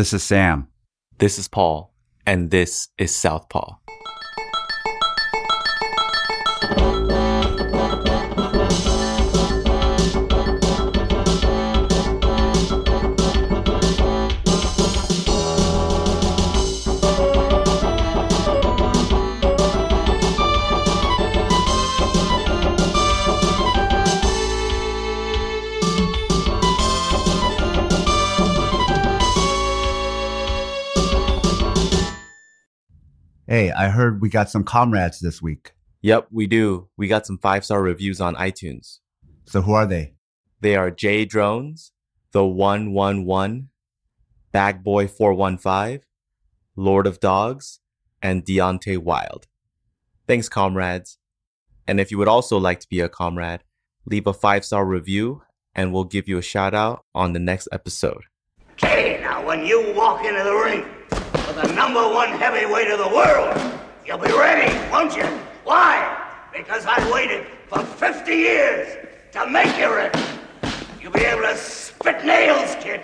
This is Sam. This is Paul, and this is Southpaw. I heard we got some comrades this week. Yep, we do. We got some five star reviews on iTunes. So who are they? They are J Drones, The 111, Bagboy 415, Lord of Dogs, and Deontay Wild. Thanks, comrades. And if you would also like to be a comrade, leave a five star review and we'll give you a shout out on the next episode. Okay, now when you walk into the ring for the number one heavyweight of the world, you'll be ready, won't you? Why? Because I waited for 50 years to make you ready. You'll be able to spit nails, kid.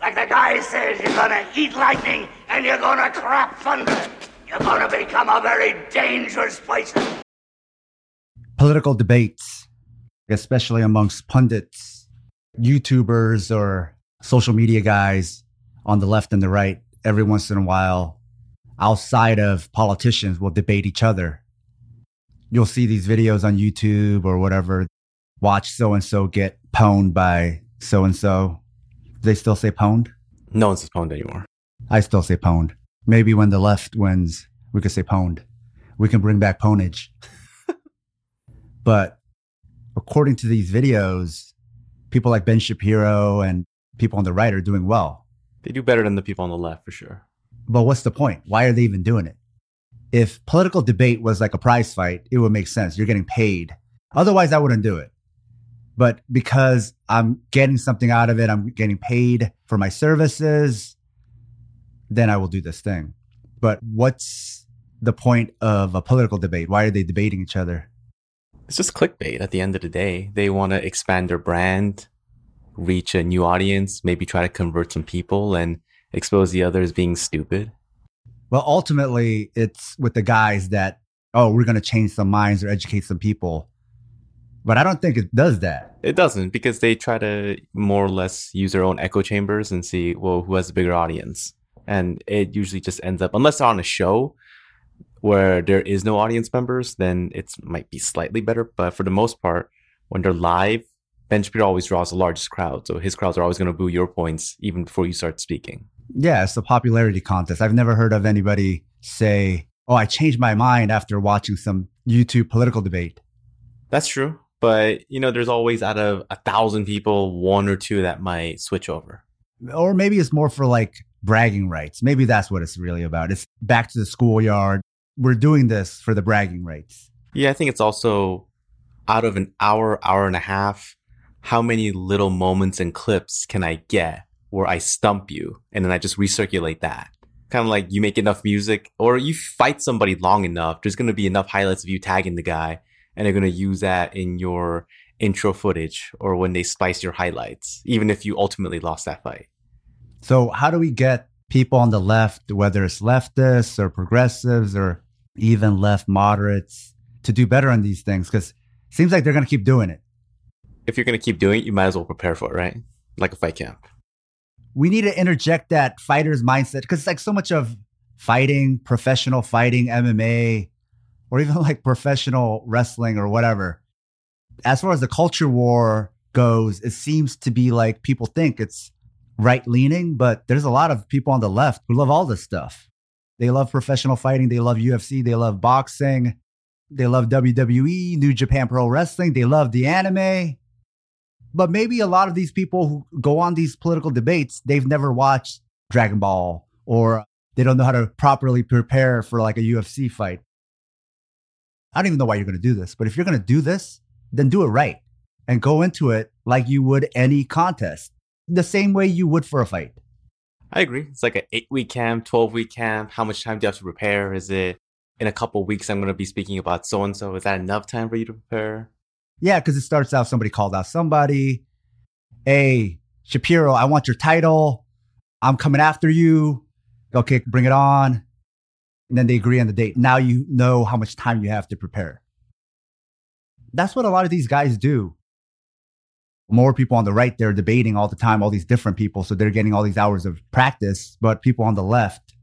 Like the guy says, you're gonna eat lightning and you're gonna crap thunder. You're gonna become a very dangerous person. Political debates, especially amongst pundits, YouTubers, or social media guys on the left and the right, every once in a while, outside of politicians, will debate each other. You'll see these videos on YouTube or whatever. Watch so and so get pwned by so and so. They still say pwned? No one says pwned anymore. I still say pwned. Maybe when the left wins, we could say pwned. We can bring back pwnage. but according to these videos, people like Ben Shapiro and people on the right are doing well. They do better than the people on the left for sure. But what's the point? Why are they even doing it? If political debate was like a prize fight, it would make sense. You're getting paid. Otherwise, I wouldn't do it. But because I'm getting something out of it, I'm getting paid for my services, then I will do this thing. But what's the point of a political debate? Why are they debating each other? It's just clickbait at the end of the day. They want to expand their brand, reach a new audience, maybe try to convert some people and expose the others being stupid. Well, ultimately, it's with the guys that, oh, we're going to change some minds or educate some people. But I don't think it does that. It doesn't because they try to more or less use their own echo chambers and see, well, who has a bigger audience. And it usually just ends up, unless they're on a show where there is no audience members, then it might be slightly better. But for the most part, when they're live, Ben Shapiro always draws the largest crowd. So his crowds are always going to boo your points even before you start speaking. Yeah, it's a popularity contest. I've never heard of anybody say, oh, I changed my mind after watching some YouTube political debate. That's true. But, you know, there's always out of a thousand people, one or two that might switch over. Or maybe it's more for like bragging rights. Maybe that's what it's really about. It's back to the schoolyard. We're doing this for the bragging rights. Yeah, I think it's also out of an hour, hour and a half, how many little moments and clips can I get where I stump you and then I just recirculate that? Kind of like you make enough music or you fight somebody long enough, there's going to be enough highlights of you tagging the guy and they're going to use that in your intro footage or when they spice your highlights, even if you ultimately lost that fight. So, how do we get people on the left, whether it's leftists or progressives or even left moderates, to do better on these things? Because it seems like they're going to keep doing it. If you're going to keep doing it, you might as well prepare for it, right? Like a fight camp. We need to interject that fighter's mindset because it's like so much of fighting, professional fighting, MMA, or even like professional wrestling or whatever. As far as the culture war goes, it seems to be like people think it's right leaning, but there's a lot of people on the left who love all this stuff. They love professional fighting, they love UFC, they love boxing, they love WWE, New Japan Pro Wrestling, they love the anime. But maybe a lot of these people who go on these political debates, they've never watched Dragon Ball or they don't know how to properly prepare for like a UFC fight. I don't even know why you're going to do this, but if you're going to do this, then do it right and go into it like you would any contest, the same way you would for a fight. I agree. It's like an eight week camp, 12 week camp. How much time do you have to prepare? Is it in a couple weeks I'm going to be speaking about so and so? Is that enough time for you to prepare? Yeah, because it starts out somebody called out somebody. Hey, Shapiro, I want your title. I'm coming after you. Okay, bring it on. And then they agree on the date. Now you know how much time you have to prepare. That's what a lot of these guys do. More people on the right, they're debating all the time, all these different people. So they're getting all these hours of practice, but people on the left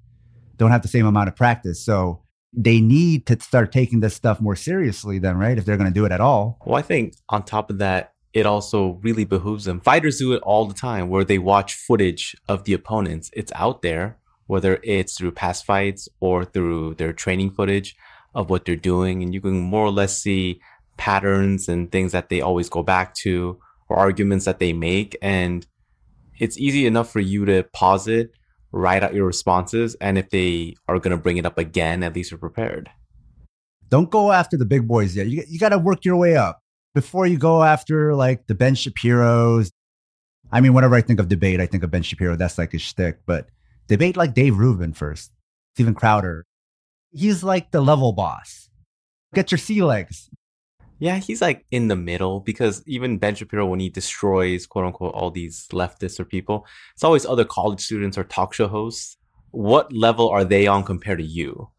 don't have the same amount of practice. So they need to start taking this stuff more seriously, then, right? If they're going to do it at all. Well, I think on top of that, it also really behooves them. Fighters do it all the time where they watch footage of the opponents. It's out there, whether it's through past fights or through their training footage of what they're doing. And you can more or less see patterns and things that they always go back to or arguments that they make. And it's easy enough for you to pause it, write out your responses. And if they are going to bring it up again, at least you're prepared. Don't go after the big boys yet. You, you got to work your way up before you go after like the Ben Shapiro's. I mean, whenever I think of debate, I think of Ben Shapiro. That's like his shtick. But debate like Dave Rubin first, Steven Crowder. He's like the level boss. Get your sea legs. Yeah, he's like in the middle because even Ben Shapiro, when he destroys quote unquote all these leftists or people, it's always other college students or talk show hosts. What level are they on compared to you?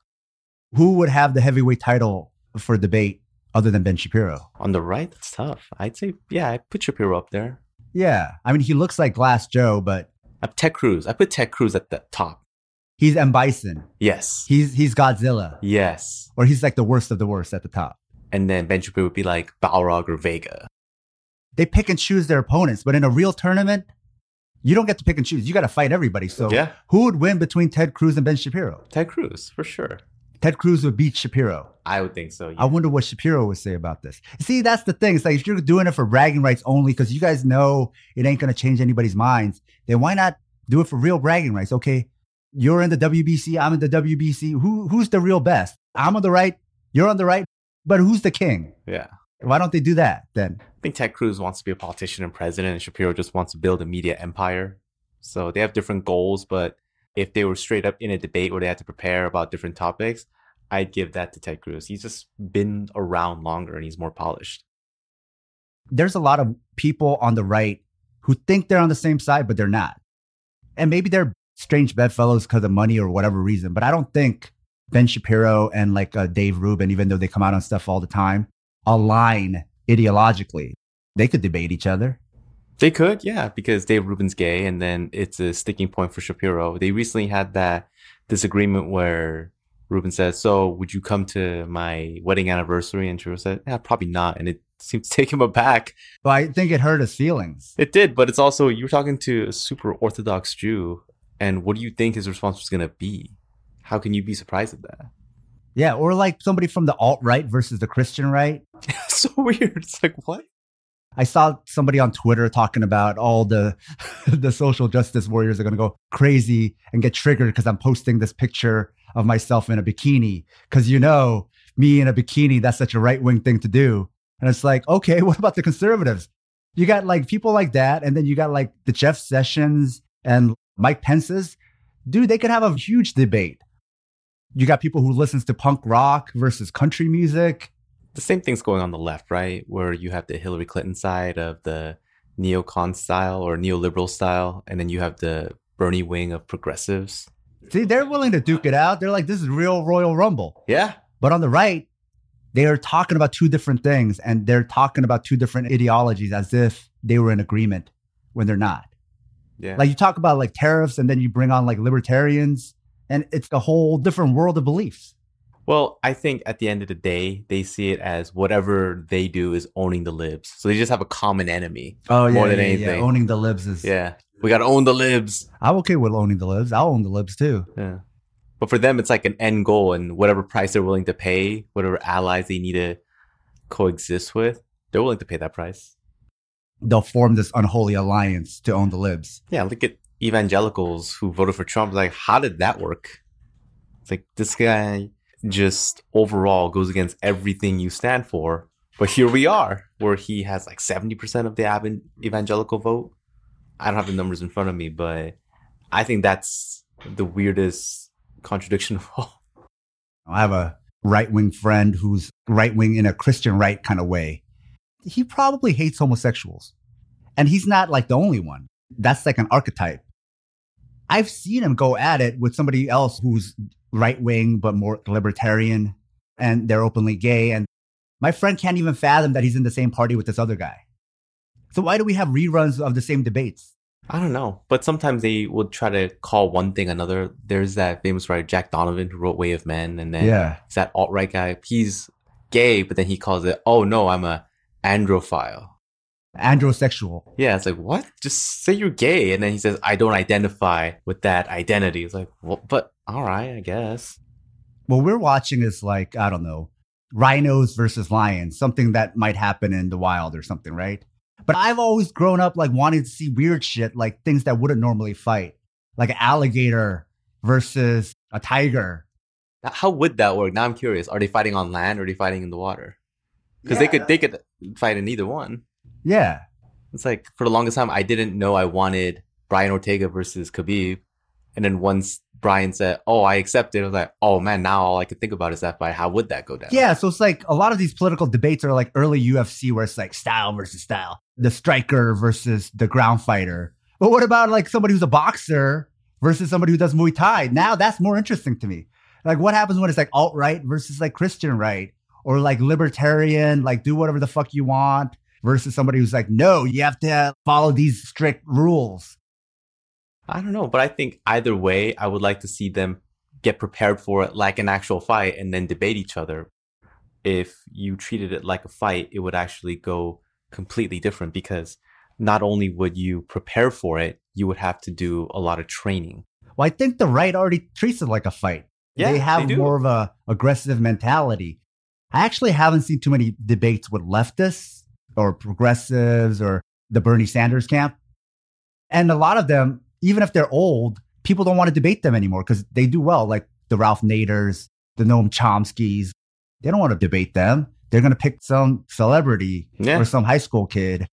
Who would have the heavyweight title for debate other than Ben Shapiro? On the right, it's tough. I'd say, yeah, I put Shapiro up there. Yeah. I mean, he looks like Glass Joe, but I Ted Cruz. I put Ted Cruz at the top. he's M. Bison. Yes. He's, he's Godzilla. yes. Or he's like the worst of the worst at the top. And then Ben Shapiro would be like Balrog or Vega. They pick and choose their opponents, but in a real tournament, you don't get to pick and choose. You got to fight everybody. So Yeah. who would win between Ted Cruz and Ben Shapiro? Ted Cruz, for sure. Ted Cruz would beat Shapiro. I would think so. I wonder what Shapiro would say about this. See, that's the thing. It's like if you're doing it for bragging rights only, because you guys know it ain't going to change anybody's minds, then why not do it for real bragging rights? Okay, you're in the WBC, I'm in the WBC. Who who's the real best? I'm on the right, you're on the right, but who's the king? yeah. Why don't they do that then? I think Ted Cruz wants to be a politician and president, and Shapiro just wants to build a media empire. So they have different goals, but if they were straight up in a debate where they had to prepare about different topics, I'd give that to Ted Cruz. He's just been around longer and he's more polished. There's a lot of people on the right who think they're on the same side, but they're not. And maybe they're strange bedfellows because of money or whatever reason. But I don't think Ben Shapiro and like uh, Dave Rubin, even though they come out on stuff all the time, align ideologically. They could debate each other. They could, yeah, because Dave Rubin's gay, and then it's a sticking point for Shapiro. They recently had that disagreement where Rubin says, "So, would you come to my wedding anniversary?" And Shapiro said, "Yeah, probably not." And it seemed to take him aback. But I think it hurt his feelings. It did, but it's also you're talking to a super Orthodox Jew, and what do you think his response was going to be? How can you be surprised at that? Yeah. Or like somebody from the alt right versus the Christian right. so weird. It's like what? I saw somebody on Twitter talking about all the the social justice warriors are going to go crazy and get triggered because I'm posting this picture of myself in a bikini because you know me in a bikini that's such a right wing thing to do. And it's like, okay, what about the conservatives? You got like people like that, and then you got like the Jeff Sessions and Mike Pence's. Dude, they could have a huge debate. You got people who listens to punk rock versus country music. The same thing's going on the left, right? Where you have the Hillary Clinton side of the neocon style or neoliberal style, and then you have the Bernie wing of progressives. See, they're willing to duke it out. They're like, this is real Royal Rumble. Yeah. But on the right, they are talking about two different things and they're talking about two different ideologies as if they were in agreement when they're not. Yeah. Like you talk about like tariffs and then you bring on like libertarians and it's a whole different world of beliefs. Well, I think at the end of the day, they see it as whatever they do is owning the libs. So they just have a common enemy. Oh More than anything. Owning the libs is Yeah. We got to own the libs. I'm okay with owning the libs. I'll own the libs too. Yeah. But for them, it's like an end goal, and whatever price they're willing to pay, whatever allies they need to coexist with, they're willing to pay that price. They'll form this unholy alliance to own the libs. Yeah, look at evangelicals who voted for Trump. Like, how did that work? It's like this guy just overall goes against everything you stand for. But here we are, where he has like 70% of the evangelical vote. I don't have the numbers in front of me, but I think that's the weirdest contradiction of all. I have a right wing friend who's right wing in a Christian right kind of way. He probably hates homosexuals. And he's not like the only one. That's like an archetype. I've seen him go at it with somebody else who's right wing, but more libertarian and they're openly gay. And my friend can't even fathom that he's in the same party with this other guy. So why do we have reruns of the same debates? I don't know, but sometimes they would try to call one thing another. There's that famous writer Jack Donovan who wrote Way of Men, and then Yeah. it's that alt right guy. He's gay, but then he calls it, "Oh no, I'm a androphile." Androsexual. Yeah, it's like what? Just say you're gay, and then he says, "I don't identify with that identity." It's like, well, but all right, I guess. What we're watching is like, I don't know, rhinos versus lions, something that might happen in the wild or something, right? But I've always grown up like wanting to see weird shit, like things that wouldn't normally fight, like an alligator versus a tiger. How would that work? Now I'm curious. Are they fighting on land or are they fighting in the water? Because they could they could fight in either one. Yeah. It's like for the longest time I didn't know I wanted Brian Ortega versus Khabib, and then once Brian said, "Oh, I accept it," I was like, "Oh man, now all I can think about is that fight. How would that go down?" Yeah. So it's like a lot of these political debates are like early UFC where it's like style versus style, the striker versus the ground fighter. But what about like somebody who's a boxer versus somebody who does Muay Thai? Now that's more interesting to me. Like what happens when it's like alt right versus like Christian right or like libertarian, like do whatever the fuck you want versus somebody who's like, no, you have to follow these strict rules. I don't know, but I think either way, I would like to see them get prepared for it like an actual fight and then debate each other. If you treated it like a fight, it would actually go completely different because not only would you prepare for it, you would have to do a lot of training. Well, I think the right already treats it like a fight. Yeah, they have do. more of a aggressive mentality. I actually haven't seen too many debates with leftists or progressives or the Bernie Sanders camp. And a lot of them, even if they're old, people don't want to debate them anymore because they do well, like the Ralph Naders, the Noam Chomskys. They don't want to debate them. They're going to pick some celebrity Yeah. or some high school kid.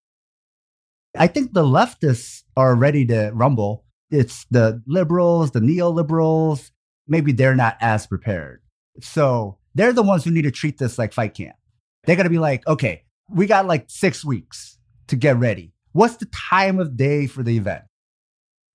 I think the leftists are ready to rumble. It's the liberals, the neoliberals. Maybe they're not as prepared. So they're the ones who need to treat this like fight camp. They're going to be like, okay, we got like six weeks to get ready. What's the time of day for the event?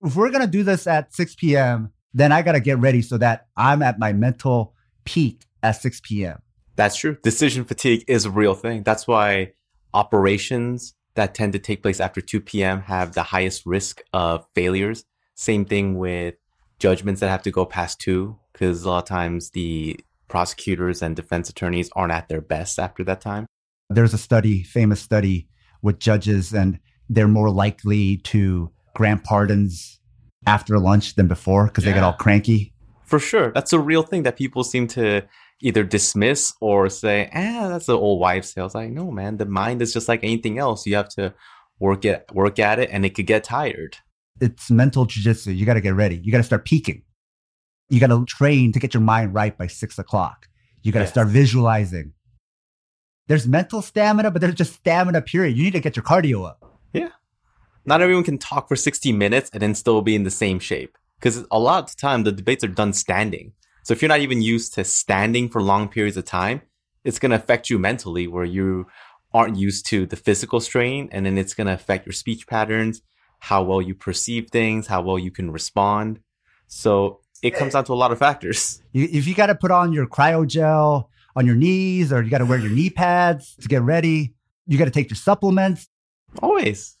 If we're going to do this at 6 p.m., then I got to get ready so that I'm at my mental peak at 6 p.m. That's true. Decision fatigue is a real thing. That's why operations that tend to take place after 2 p.m. have the highest risk of failures. Same thing with judgments that have to go past 2, because a lot of times the prosecutors and defense attorneys aren't at their best after that time. There's a study, famous study with judges, and they're more likely to grant pardons after lunch than before because they get all cranky. For sure. That's a real thing that people seem to either dismiss or say, eh, that's the old wives' tale. It's like, no, man, the mind is just like anything else. You have to work it, work at it, and it could get tired. It's mental jujitsu. You got to get ready. You got to start peaking. You got to train to get your mind right by six o'clock. You got to Yes. start visualizing. There's mental stamina, but there's just stamina, period. You need to get your cardio up. Yeah. Not everyone can talk for 60 minutes and then still be in the same shape. Because a lot of the time, the debates are done standing. So if you're not even used to standing for long periods of time, it's going to affect you mentally where you aren't used to the physical strain. And then it's going to affect your speech patterns, how well you perceive things, how well you can respond. So it comes eh. down to a lot of factors. If you got to put on your cryogel on your knees or you got to wear your knee pads to get ready, you got to take your supplements. Always.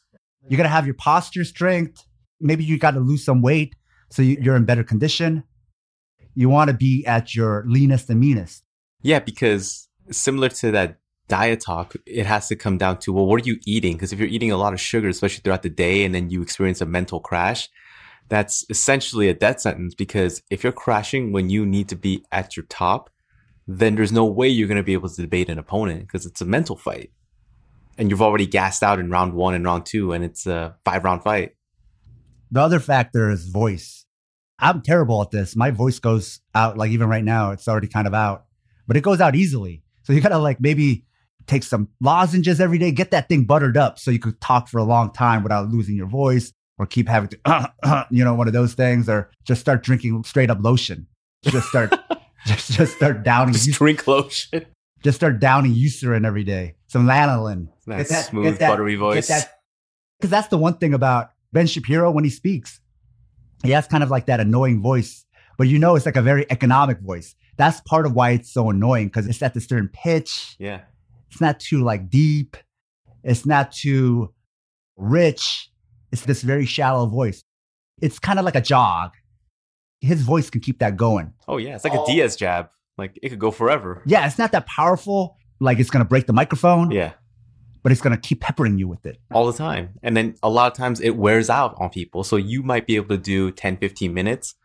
You got to have your posture strength. Maybe you got to lose some weight so you, you're in better condition. You want to be at your leanest and meanest. Yeah, because similar to that diet talk, it has to come down to, well, what are you eating? Because if you're eating a lot of sugar, especially throughout the day, and then you experience a mental crash, that's essentially a death sentence. Because if you're crashing when you need to be at your top, then there's no way you're going to be able to debate an opponent because it's a mental fight. And you've already gassed out in round one and round two, and it's a five round fight. The other factor is voice. I'm terrible at this. My voice goes out, like even right now, it's already kind of out, but it goes out easily. So you got to like maybe take some lozenges every day, get that thing buttered up so you could talk for a long time without losing your voice or keep having to, you know, one of those things or just start drinking straight up lotion. Just start, just, just start downing, Just drink lotion. just start downing Eucerin every day. Some lanolin. Nice, that- smooth, that- buttery voice. Because that's the one thing about Ben Shapiro when he speaks. He has kind of like that annoying voice, but you know it's like a very economic voice. That's part of why it's so annoying because it's at this certain pitch. Yeah. It's not too like deep. It's not too rich. It's this very shallow voice. It's kind of like a jog. His voice can keep that going. Oh yeah, it's like Oh. a Diaz jab. Like it could go forever. Yeah, it's not that powerful. Like it's gonna break the microphone, Yeah. but it's gonna keep peppering you with it. all the time. And then a lot of times it wears out on people. So you might be able to do 10, 15 minutes,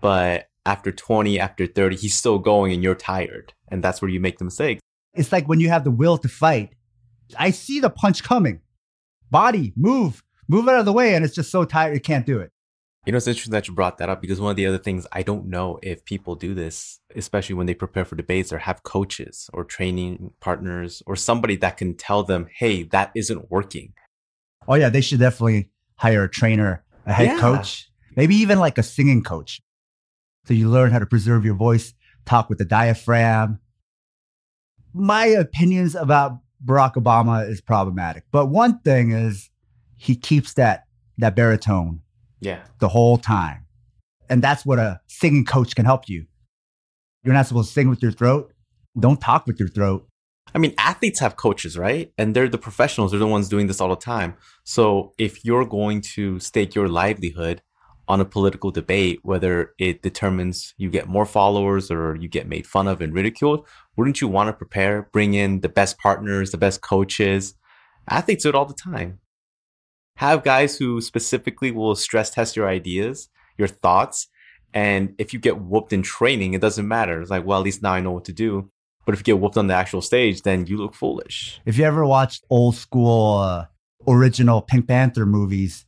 but after 20, after 30, he's still going and you're tired. And that's where you make the mistake. It's like when you have the will to fight. I see the punch coming. Body, move, move out of the way, and it's just so tired you can't do it. You know, it's interesting that you brought that up because one of the other things I don't know if people do this, especially when they prepare for debates or have coaches or training partners or somebody that can tell them, hey, that isn't working. Oh yeah, they should definitely hire a trainer, a head Yeah. coach, maybe even like a singing coach. So you learn how to preserve your voice, talk with the diaphragm. My opinions about Barack Obama is problematic, but one thing is he keeps that that baritone Yeah. the whole time. And that's what a singing coach can help you. You're not supposed to sing with your throat. Don't talk with your throat. I mean, athletes have coaches, right? And they're the professionals. They're the ones doing this all the time. So if you're going to stake your livelihood on a political debate, whether it determines you get more followers or you get made fun of and ridiculed, wouldn't you want to prepare, bring in the best partners, the best coaches? Athletes do it all the time. Have guys who specifically will stress test your ideas, your thoughts. And if you get whooped in training, it doesn't matter. It's like, well, at least now I know what to do. But if you get whooped on the actual stage, then you look foolish. If you ever watched old school, uh, original Pink Panther movies,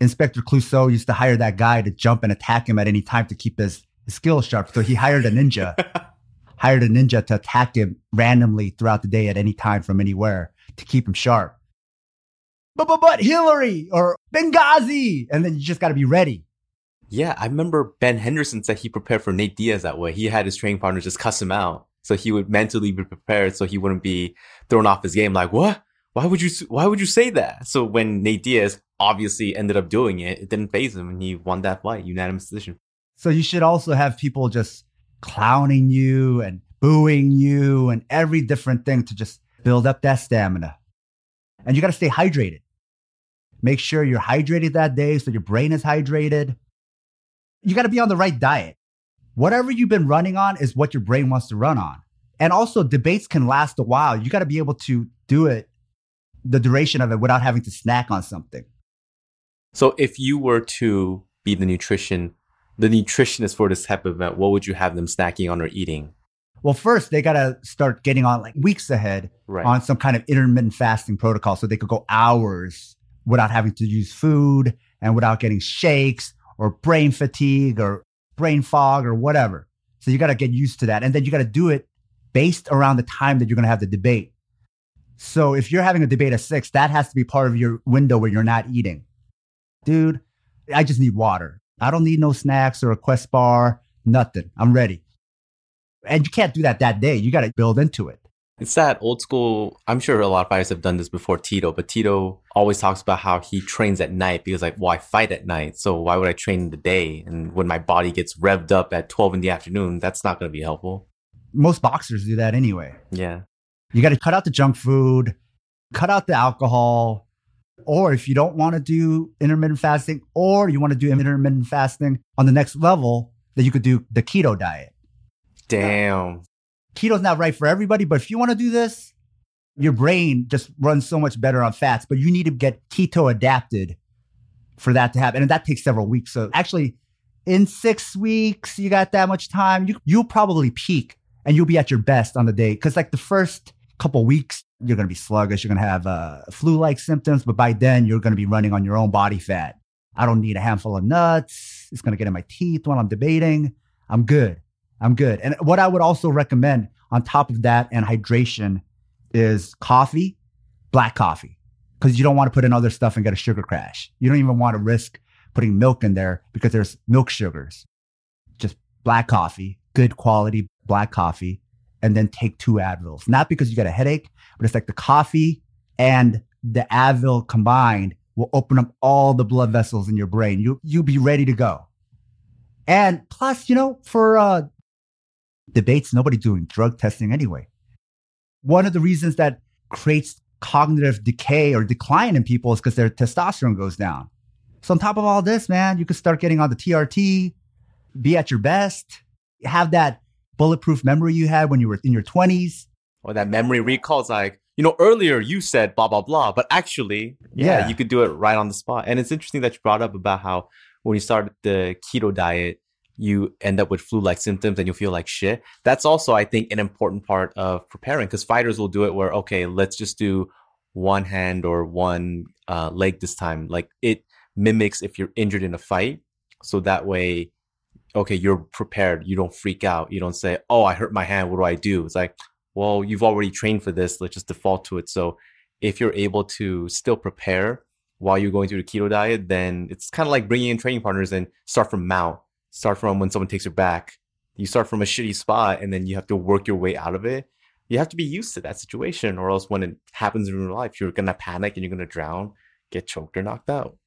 Inspector Clouseau used to hire that guy to jump and attack him at any time to keep his, his skills sharp. So he hired a ninja, hired a ninja to attack him randomly throughout the day at any time from anywhere to keep him sharp. But, but, but Hillary or Benghazi. And then you just got to be ready. Yeah, I remember Ben Henderson said he prepared for Nate Diaz that way. He had his training partner just cuss him out. So he would mentally be prepared so he wouldn't be thrown off his game like, what? Why would you, why would you say that? So when Nate Diaz obviously ended up doing it, it didn't phase him and he won that fight, unanimous decision. So you should also have people just clowning you and booing you and every different thing to just build up that stamina. And you got to stay hydrated. Make sure you're hydrated that day so your brain is hydrated. You got to be on the right diet. Whatever you've been running on is what your brain wants to run on. And also, debates can last a while. You got to be able to do it, the duration of it, without having to snack on something. So if you were to be the nutrition, the nutritionist for this type of event, what would you have them snacking on or eating? Well, first, they got to start getting on like weeks ahead Right. on some kind of intermittent fasting protocol so they could go hours without having to use food and without getting shakes or brain fatigue or brain fog or whatever. So you got to get used to that. And then you got to do it based around the time that you're going to have the debate. So if you're having a debate at six, that has to be part of your window where you're not eating. Dude, I just need water. I don't need no snacks or a Quest bar, nothing. I'm ready. And you can't do that that day. You got to build into it. It's that old school. I'm sure a lot of fighters have done this before Tito, but Tito always talks about how he trains at night because, like, well, I fight at night. So why would I train in the day? And when my body gets revved up at 12 in the afternoon, that's not going to be helpful. Most boxers do that anyway. Yeah. You got to cut out the junk food, cut out the alcohol. Or if you don't want to do intermittent fasting, or you want to do intermittent fasting on the next level, then you could do the keto diet. Damn. Keto's not right for everybody, but if you want to do this, your brain just runs so much better on fats, but you need to get keto adapted for that to happen. And that takes several weeks. So actually, in six weeks, you got that much time, you, you'll probably peak and you'll be at your best on the day. Cause like the first couple weeks, you're going to be sluggish. You're going to have uh, flu like symptoms, but by then you're going to be running on your own body fat. I don't need a handful of nuts. It's going to get in my teeth while I'm debating. I'm good. I'm good. And what I would also recommend on top of that and hydration is coffee, black coffee, because you don't want to put in other stuff and get a sugar crash. You don't even want to risk putting milk in there because there's milk sugars. Just black coffee, good quality black coffee, and then take two Advils. Not because you got a headache, but it's like the coffee and the Advil combined will open up all the blood vessels in your brain. You you'll be ready to go. And plus, you know, for uh, debates, nobody doing drug testing anyway. One of the reasons that creates cognitive decay or decline in people is because their testosterone goes down. So on top of all this, man, you could start getting on the TRT, be at your best, have that bulletproof memory you had when you were in your 20s. Or that memory recalls like, you know, earlier you said blah, blah, blah, but actually, yeah, Yeah. you could do it right on the spot. And it's interesting that you brought up about how when you started the keto diet, you end up with flu like symptoms and you feel like shit. That's also, I think, an important part of preparing because fighters will do it where, okay, let's just do one hand or one uh, leg this time. Like it mimics if you're injured in a fight. So that way, okay, you're prepared. You don't freak out. You don't say, oh, I hurt my hand. What do I do? It's like, well, you've already trained for this. Let's just default to it. So if you're able to still prepare while you're going through the keto diet, then it's kind of like bringing in training partners and start from mount. Start from when someone takes your back. You start from a shitty spot and then you have to work your way out of it. You have to be used to that situation, or else when it happens in real life, you're gonna panic and you're gonna drown, get choked or knocked out.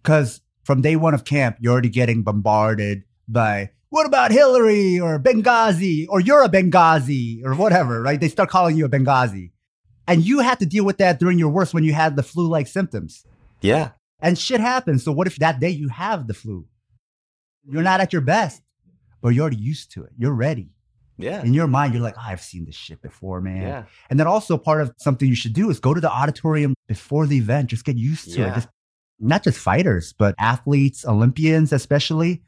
Because from day one of camp, you're already getting bombarded by, what about Hillary or Benghazi or you're a Benghazi or whatever, right? They start calling you a Benghazi. And you had to deal with that during your worst when you had the flu like symptoms. Yeah, And shit happens. So what if that day you have the flu? You're not at your best, but you're already used to it. You're ready. yeah, In your mind, you're like, oh, I've seen this shit before, man. yeah. And then also part of something you should do is go to the auditorium before the event. Just get used to Yeah. it. Just not just fighters, but athletes, Olympians especially,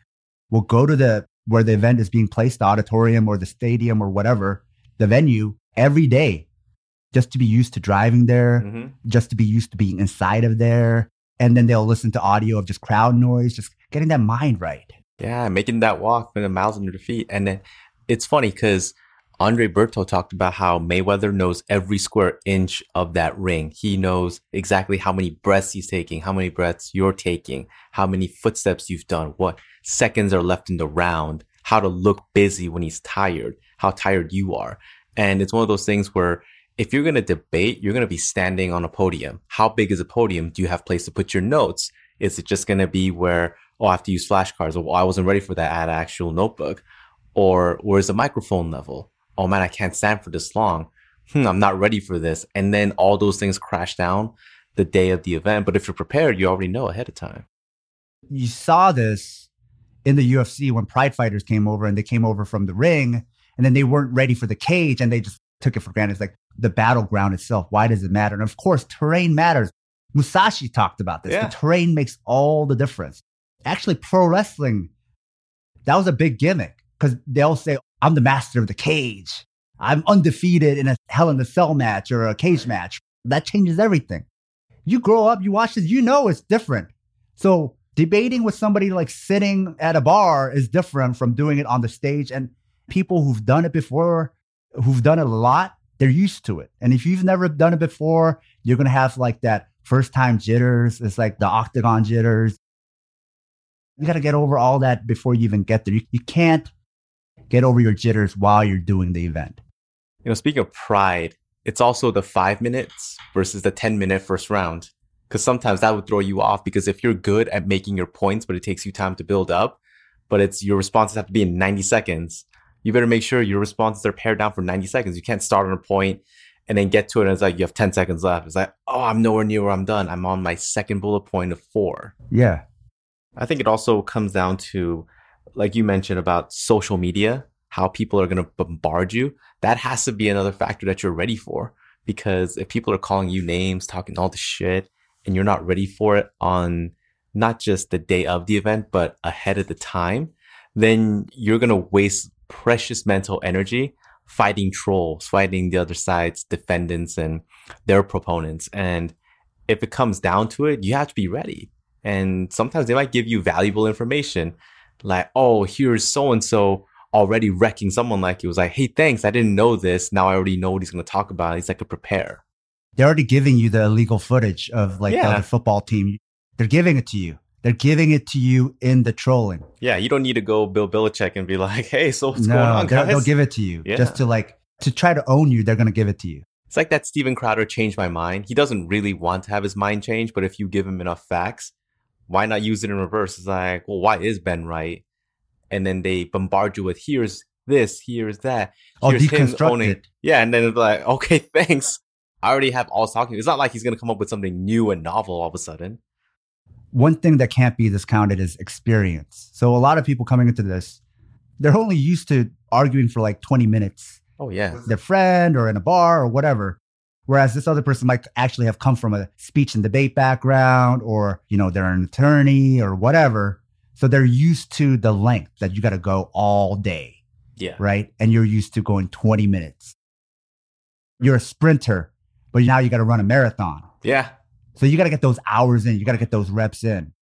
will go to the where the event is being placed, the auditorium or the stadium or whatever, the venue every day, just to be used to driving there, hmm just to be used to being inside of there. And then they'll listen to audio of just crowd noise, just getting that mind right. Yeah, making that walk with the miles under the feet. And then it's funny because Andre Berto talked about how Mayweather knows every square inch of that ring. He knows exactly how many breaths he's taking, how many breaths you're taking, how many footsteps you've done, what seconds are left in the round, how to look busy when he's tired, how tired you are. And it's one of those things where if you're going to debate, you're going to be standing on a podium. How big is a podium? Do you have place to put your notes? Is it just going to be where, oh, I have to use flashcards? Or oh, I wasn't ready for that. I had an actual notebook. Or where's the microphone level? Oh man, I can't stand for this long. Hmm, I'm not ready for this. And then all those things crash down the day of the event. But if you're prepared, you already know ahead of time. you saw this in the UFC when Pride fighters came over and they came over from the ring and then they weren't ready for the cage and they just took it for granted. It's like the battleground itself. Why does it matter? And of course, terrain matters. Musashi talked about this. Yeah. The terrain makes all the difference. Actually, pro wrestling, that was a big gimmick because they'll say, I'm the master of the cage. I'm undefeated in a hell in a cell match or a cage match. That changes everything. You grow up, you watch this, you know it's different. So debating with somebody like sitting at a bar is different from doing it on the stage. And people who've done it before, who've done it a lot, they're used to it. And if you've never done it before, you're gonna have like that first time jitters. It's like the octagon jitters. You gotta get over all that before you even get there. You, you can't get over your jitters while you're doing the event. You know, speaking of pride, it's also the five minutes versus the 10 minute first round. Because sometimes that would throw you off because if you're good at making your points, but it takes you time to build up, but it's your responses have to be in 90 seconds, you better make sure your responses are pared down for 90 seconds. You can't start on a point and then get to it and it's like you have 10 seconds left. It's like, oh, I'm nowhere near where I'm done. I'm on my second bullet point of four. Yeah. I think it also comes down to, like you mentioned about social media, how people are going to bombard you. That has to be another factor that you're ready for. Because if people are calling you names, talking all the shit, and you're not ready for it on not just the day of the event, but ahead of the time, then you're going to waste precious mental energy fighting trolls, fighting the other side's defendants and their proponents. And if it comes down to it, you have to be ready. And sometimes they might give you valuable information like, oh, here's so and so already wrecking someone like you. It was like, hey, thanks. I didn't know this. Now I already know what he's going to talk about. At least I could prepare. They're already giving you the illegal footage of like the other football team. They're giving it to you. They're giving it to you in the trolling. Yeah, you don't need to go Bill Belichick and be like, hey, so what's no, going on, they'll- guys? they'll give it to you Yeah. just to like to try to own you. They're gonna give it to you. It's like that Steven Crowder changed my mind. He doesn't really want to have his mind changed, but if you give him enough facts, why not use it in reverse? It's like, well, why is Ben right? and then they bombard you with here's this, here's that. Oh, here's him deconstruct owning- it. Yeah, and then it's like, okay, thanks. I already have all talking. It's not like he's gonna come up with something new and novel all of a sudden. One thing that can't be discounted is experience. So a lot of people coming into this, they're only used to arguing for like 20 minutes Oh yeah. with their friend or in a bar or whatever. Whereas this other person might actually have come from a speech and debate background or, you know, they're an attorney or whatever. So they're used to the length that you got to go all day, Yeah. right? And you're used to going 20 minutes. You're a sprinter, but now you got to run a marathon. Yeah. So you got to get those hours in. You got to get those reps in.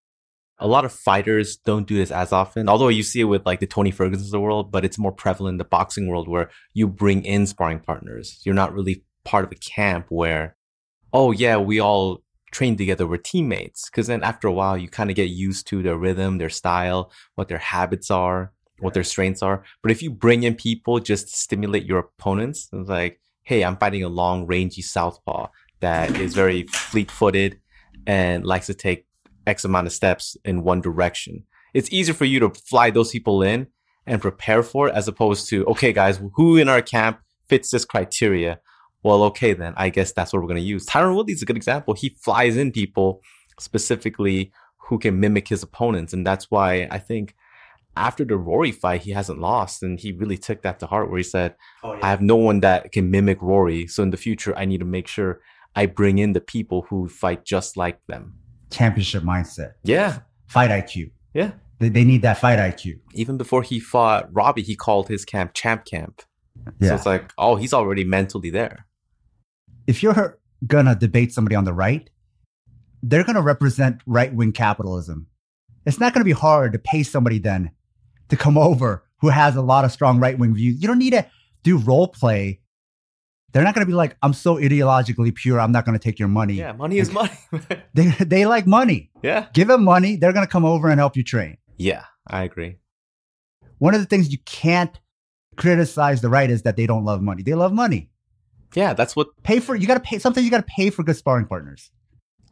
A lot of fighters don't do this as often, although you see it with like the Tony Fergusons of the world, but it's more prevalent in the boxing world where you bring in sparring partners. You're not really part of a camp where, oh yeah, we all train together, we're teammates. Cause then after a while, you kind of get used to their rhythm, their style, what their habits are, what their strengths are. But if you bring in people just to stimulate your opponents, it's like, hey, I'm fighting a long, rangy southpaw that is very fleet footed and likes to take X amount of steps in one direction. It's easier for you to fly those people in and prepare for it as opposed to, okay, guys, who in our camp fits this criteria? Well, okay, then I guess that's what we're going to use. Tyron Woodley's a good example. He flies in people specifically who can mimic his opponents. And that's why I think after the Rory fight, he hasn't lost. And he really took that to heart where he said, oh, I have no one that can mimic Rory. So in the future, I need to make sure I bring in the people who fight just like them. Championship mindset, Yeah. fight IQ. Yeah. They, they need that fight IQ. even before he fought Robbie, he called his camp Champ Camp. Yeah. So it's like, oh, he's already mentally there. If you're gonna debate somebody on the right, they're gonna represent right wing capitalism. It's not gonna be hard to pay somebody then to come over who has a lot of strong right wing views. You don't need to do role play. They're not gonna be like, I'm so ideologically pure, I'm not gonna take your money. Yeah, money is money. They, they like money. yeah. Give them money, they're gonna come over and help you train. Yeah, I agree. One of the things you can't criticize the right is that they don't love money. They love money. Yeah, that's what Pay for you gotta pay sometimes you gotta pay for good sparring partners.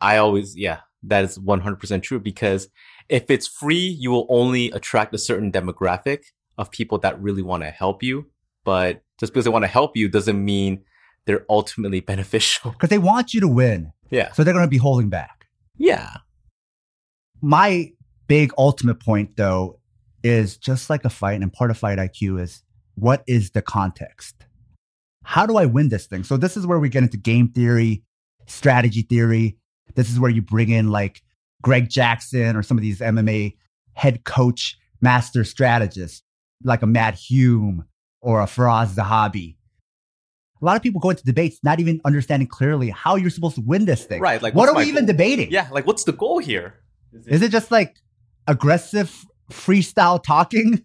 I always, yeah, that is 100% true because if it's free, you will only attract a certain demographic of people that really want to help you. But just because they want to help you doesn't mean they're ultimately beneficial. Because they want you to win. Yeah. So they're gonna be holding back. Yeah. my big ultimate point though is just like a fight and part of fight IQ is what is the context? How do I win this thing? So this is where we get into game theory, strategy theory. This is where you bring in like Greg Jackson or some of these MMA head coach master strategists like a Matt Hume or a Firas Zahabi. A lot of people go into debates not even understanding clearly how you're supposed to win this thing. Right. Like, what are we my even debating? Yeah. Like, what's the goal here? Is it just like aggressive freestyle talking?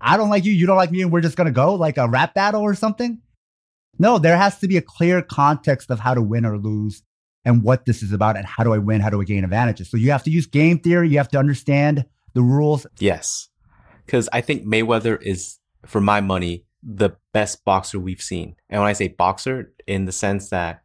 I don't like you, you don't like me, and we're just gonna go like a rap battle or something? No, there has to be a clear context of how to win or lose and what this is about and how do I win, how do I gain advantages. So you have to use game theory, you have to understand the rules. Yes. Because I think Mayweather is, for my money, the best boxer we've seen. And when I say boxer, in the sense that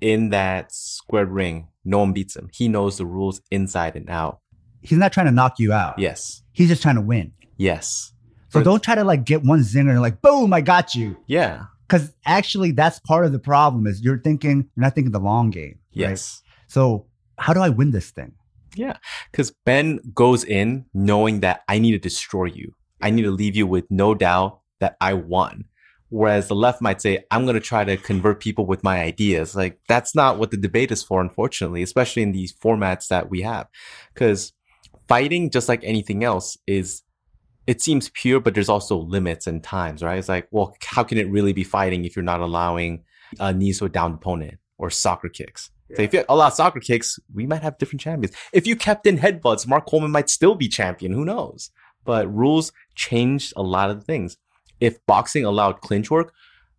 in that squared ring, no one beats him. He knows the rules inside and out. He's not trying to knock you out. Yes. He's just trying to win. Yes. So For- don't try to like get one zinger and like, boom, I got you. Yeah. Because actually that's part of the problem is you're thinking, you're not thinking the long game. right? Yes. So how do I win this thing? Yeah. Because Ben goes in knowing that I need to destroy you. I need to leave you with no doubt that I won. Whereas the left might say, I'm going to try to convert people with my ideas. Like, that's not what the debate is for, unfortunately, especially in these formats that we have. Because fighting, just like anything else, is it seems pure, but there's also limits and times, right? It's like, well, how can it really be fighting if you're not allowing a knees to a down opponent or soccer kicks? So if you allow soccer kicks, we might have different champions. If you kept in headbutts, Mark Coleman might still be champion. Who knows? But rules changed a lot of things. If boxing allowed clinch work,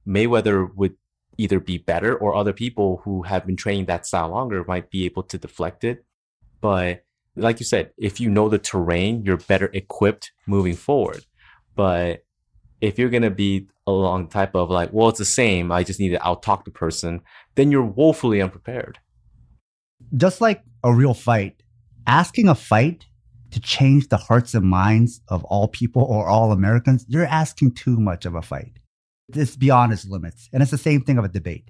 Mayweather would either be better or other people who have been training that style longer might be able to deflect it. But like you said, if you know the terrain, you're better equipped moving forward. But if you're gonna be along type of like, well, it's the same, I just need to out talk the person, then you're woefully unprepared. just like a real fight, asking a fight to change the hearts and minds of all people or all Americans, you're asking too much of a fight. It's beyond its limits. And it's the same thing of a debate.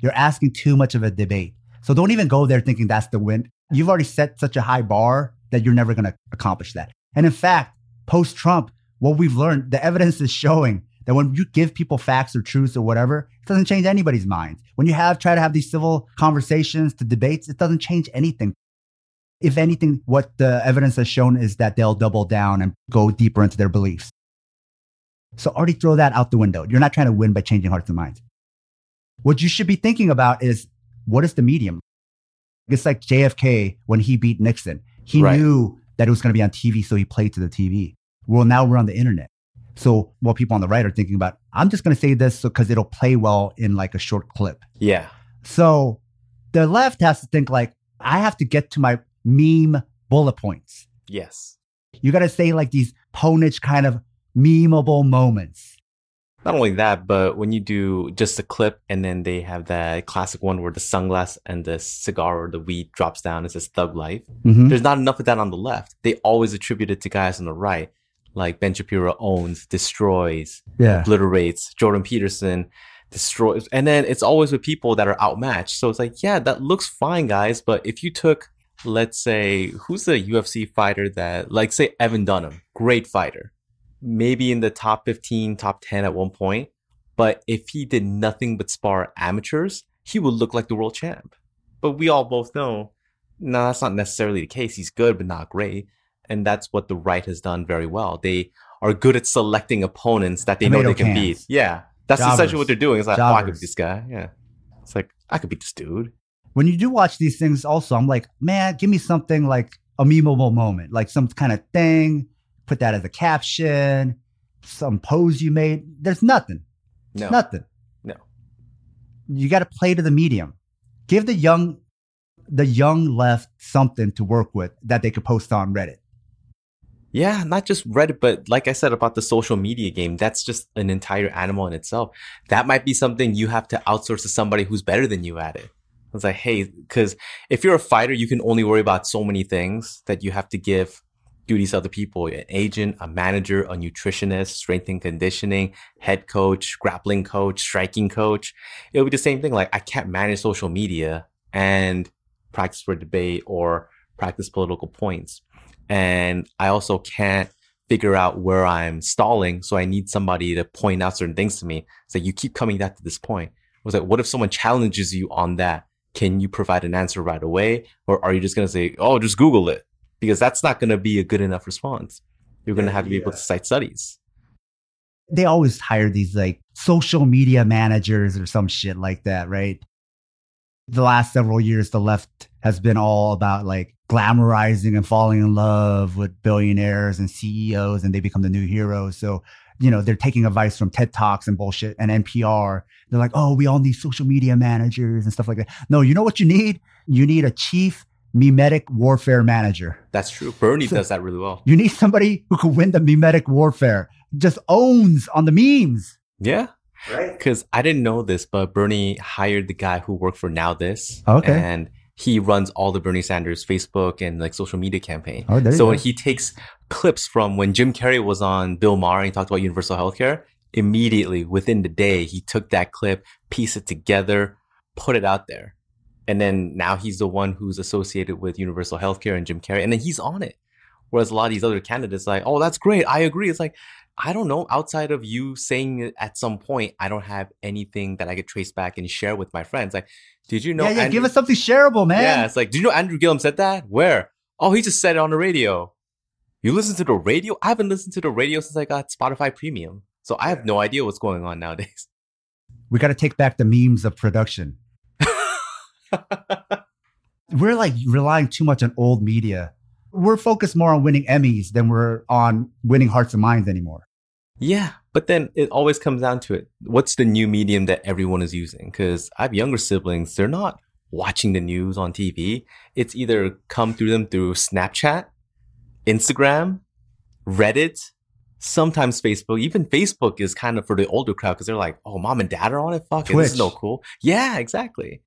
You're asking too much of a debate. So don't even go there thinking that's the win. You've already set such a high bar that you're never going to accomplish that. And in fact, post Trump, what we've learned, the evidence is showing that when you give people facts or truths or whatever, it doesn't change anybody's minds. When you have try to have these civil conversations to debates, it doesn't change anything. If anything, what the evidence has shown is that they'll double down and go deeper into their beliefs. So already throw that out the window. You're not trying to win by changing hearts and minds. What you should be thinking about is what is the medium? It's like JFK when he beat Nixon. He Right. knew that it was going to be on TV, so he played to the TV. Well, now we're on the internet. So what people on the right are thinking about, I'm just going to say this because it'll play well in like a short clip. Yeah. So the left has to think like, I have to get to my meme bullet points. Yes. You got to say like these ponage kind of memeable moments. Not only that, but when you do just a clip and then they have that classic one where the sunglass and the cigar or the weed drops down, it says thug life. Mhm. There's not enough of that on the left. They always attribute it to guys on the right, like Ben Shapiro owns, destroys, Yeah. obliterates, Jordan Peterson destroys. And then it's always with people that are outmatched. So it's like, yeah, that looks fine, guys. But if you took, let's say, who's the UFC fighter that, like, say, Evan Dunham, great fighter, maybe in the top 15, top 10 at one point. But if he did nothing but spar amateurs, he would look like the world champ. But we all both know, no, that's not necessarily the case. He's good, but not great. And that's what the right has done very well. They are good at selecting opponents that they know Tomato they can cans. beat. Yeah. That's Jobbers. essentially what they're doing. It's like, oh, I could beat this guy. Yeah. It's like, I could beat this dude. when you do watch these things also i'm like man give me something like a memeable moment like some kind of thing put that as a caption some pose you made there's nothing No. nothing No. you got to play to the medium give the young the young left something to work with that they could post on reddit Yeah, not just Reddit, but like I said about the social media game, that's just an entire animal in itself. That might be something you have to outsource to somebody who's better than you at it. It's like, hey, because if you're a fighter, you can only worry about so many things that you have to give duties to other people an agent, a manager, a nutritionist, strength and conditioning, head coach, grappling coach, striking coach. It'll be the same thing. Like, I can't manage social media and practice for debate or practice political points and I also can't figure out where I'm stalling. So I need somebody to point out certain things to me. So you keep coming back to this point. I was like, what if someone challenges you on that? Can you provide an answer right away? Or are you just going to say, oh, just Google it? Because that's not going to be a good enough response. You're going to have to be able to cite studies. they always hire these like social media managers or some shit like that, right? The last several years, the left has been all about like glamorizing and falling in love with billionaires and CEOs, and they become the new heroes. So, you know, they're taking advice from TED Talks and bullshit and NPR. They're like, oh, we all need social media managers and stuff like that. No, you know what you need? You need a chief memetic warfare manager. That's true. Bernie So- does that really well. You need somebody who can win the memetic warfare, just owns on the memes. Yeah. Right. Because I didn't know this, but Bernie hired the guy who worked for NowThis. Okay. And he runs all the Bernie Sanders Facebook and like social media campaign. Oh, there you so go. when he takes clips from when Jim Carrey was on Bill Maher and he talked about universal healthcare, immediately within the day, he took that clip, pieced it together, put it out there. And then now he's the one who's associated with universal healthcare and Jim Carrey. And then he's on it. Whereas a lot of these other candidates, like, oh, that's great. I agree. It's like, I don't know. Outside of you saying it at some point, I don't have anything that I could trace back and share with my friends. Like, did you know? yeah, yeah. Andrew- give us something shareable, man. yeah, it's like, did you know Andrew Gillum said that? Where? Oh, he just said it on the radio. You listen to the radio? I haven't listened to the radio since I got Spotify Premium. So I have no idea what's going on nowadays. We got to take back the memes of production. We're like relying too much on old media. We're focused more on winning Emmys than we're on winning hearts and minds anymore. yeah, but then it always comes down to it. What's the new medium that everyone is using? Because I have younger siblings, they're not watching the news on TV. It's either come through them through Snapchat, Instagram, Reddit, sometimes Facebook. Even Facebook is kind of for the older crowd because they're like, oh, mom and dad are on it? Fuck it, this is no cool. Yeah, exactly.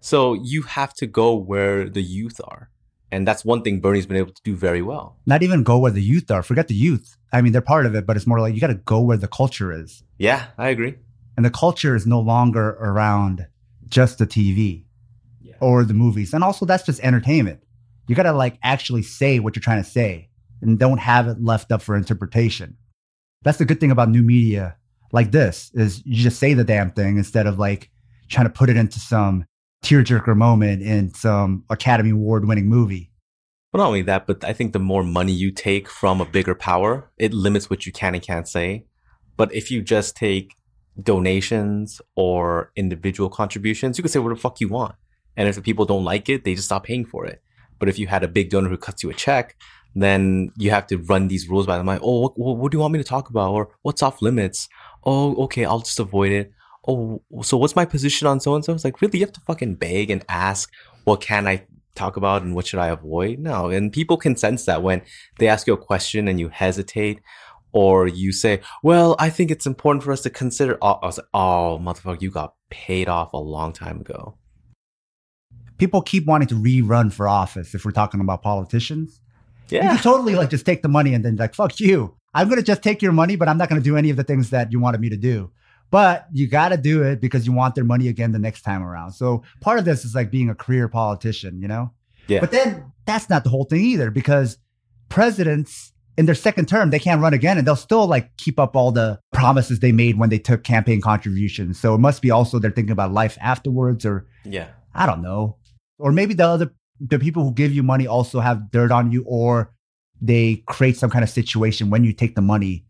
So you have to go where the youth are. And that's one thing Bernie's been able to do very well. Not even go where the youth are. Forget the youth. I mean, they're part of it, but it's more like you got to go where the culture is. Yeah, I agree. And the culture is no longer around just the TV yeah. or the movies. And also, that's just entertainment. You got to like actually say what you're trying to say and don't have it left up for interpretation. That's the good thing about new media like this is you just say the damn thing instead of like trying to put it into some tearjerker moment in some Academy Award winning movie. Well, not only that, but I think the more money you take from a bigger power, it limits what you can and can't say. But if you just take donations or individual contributions, you can say what the fuck you want. And if the people don't like it, they just stop paying for it. But if you had a big donor who cuts you a check, then you have to run these rules by them. Like, oh, what, what do you want me to talk about? Or what's off limits? Oh, okay, I'll just avoid it. Oh, so what's my position on so and so? It's like, really, you have to fucking beg and ask, what can I talk about and what should I avoid? No. And people can sense that when they ask you a question and you hesitate or you say, well, I think it's important for us to consider. Oh, I was like, oh, motherfucker, you got paid off a long time ago. People keep wanting to rerun for office if we're talking about politicians. Yeah. You can totally like just take the money and then like, fuck you. I'm going to just take your money, but I'm not going to do any of the things that you wanted me to do. But you got to do it because you want their money again the next time around. So part of this is like being a career politician, you know? Yeah. But then that's not the whole thing either because presidents in their second term, they can't run again and they'll still like keep up all the promises they made when they took campaign contributions. So it must be also they're thinking about life afterwards or, yeah, I don't know. Or maybe the other, the people who give you money also have dirt on you or they create some kind of situation when you take the money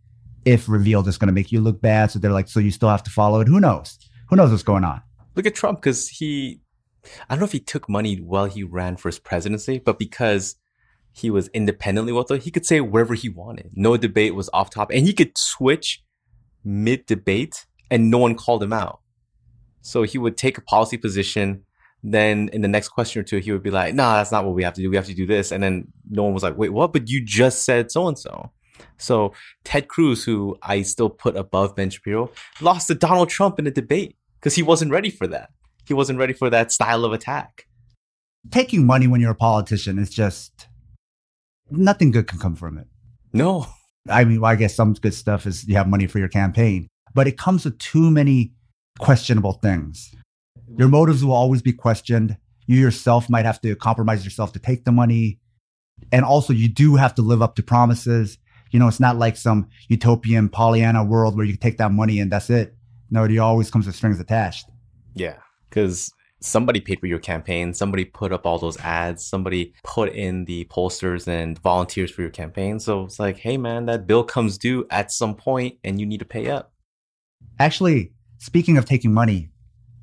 if revealed it's going to make you look bad. So they're like, so you still have to follow it. Who knows? Who knows what's going on? Look at Trump because he, I don't know if he took money while he ran for his presidency, but because he was independently wealthy, he could say whatever he wanted. No debate was off top and he could switch mid debate and no one called him out. So he would take a policy position. Then in the next question or two, he would be like, nah, that's not what we have to do. We have to do this. And then no one was like, wait, what? But you just said so and so. So Ted Cruz, who I still put above Ben Shapiro, lost to Donald Trump in a debate because he wasn't ready for that. He wasn't ready for that style of attack. Taking money when you're a politician is just nothing good can come from it. No. I mean, well, I guess some good stuff is you have money for your campaign, but it comes with too many questionable things. Your motives will always be questioned. You yourself might have to compromise yourself to take the money. And also, you do have to live up to promises. You know, it's not like some utopian Pollyanna world where you take that money and that's it. No, it always comes with strings attached. Yeah, because somebody paid for your campaign, somebody put up all those ads, somebody put in the posters and volunteers for your campaign. So it's like, hey man, that bill comes due at some point and you need to pay up. Actually, speaking of taking money,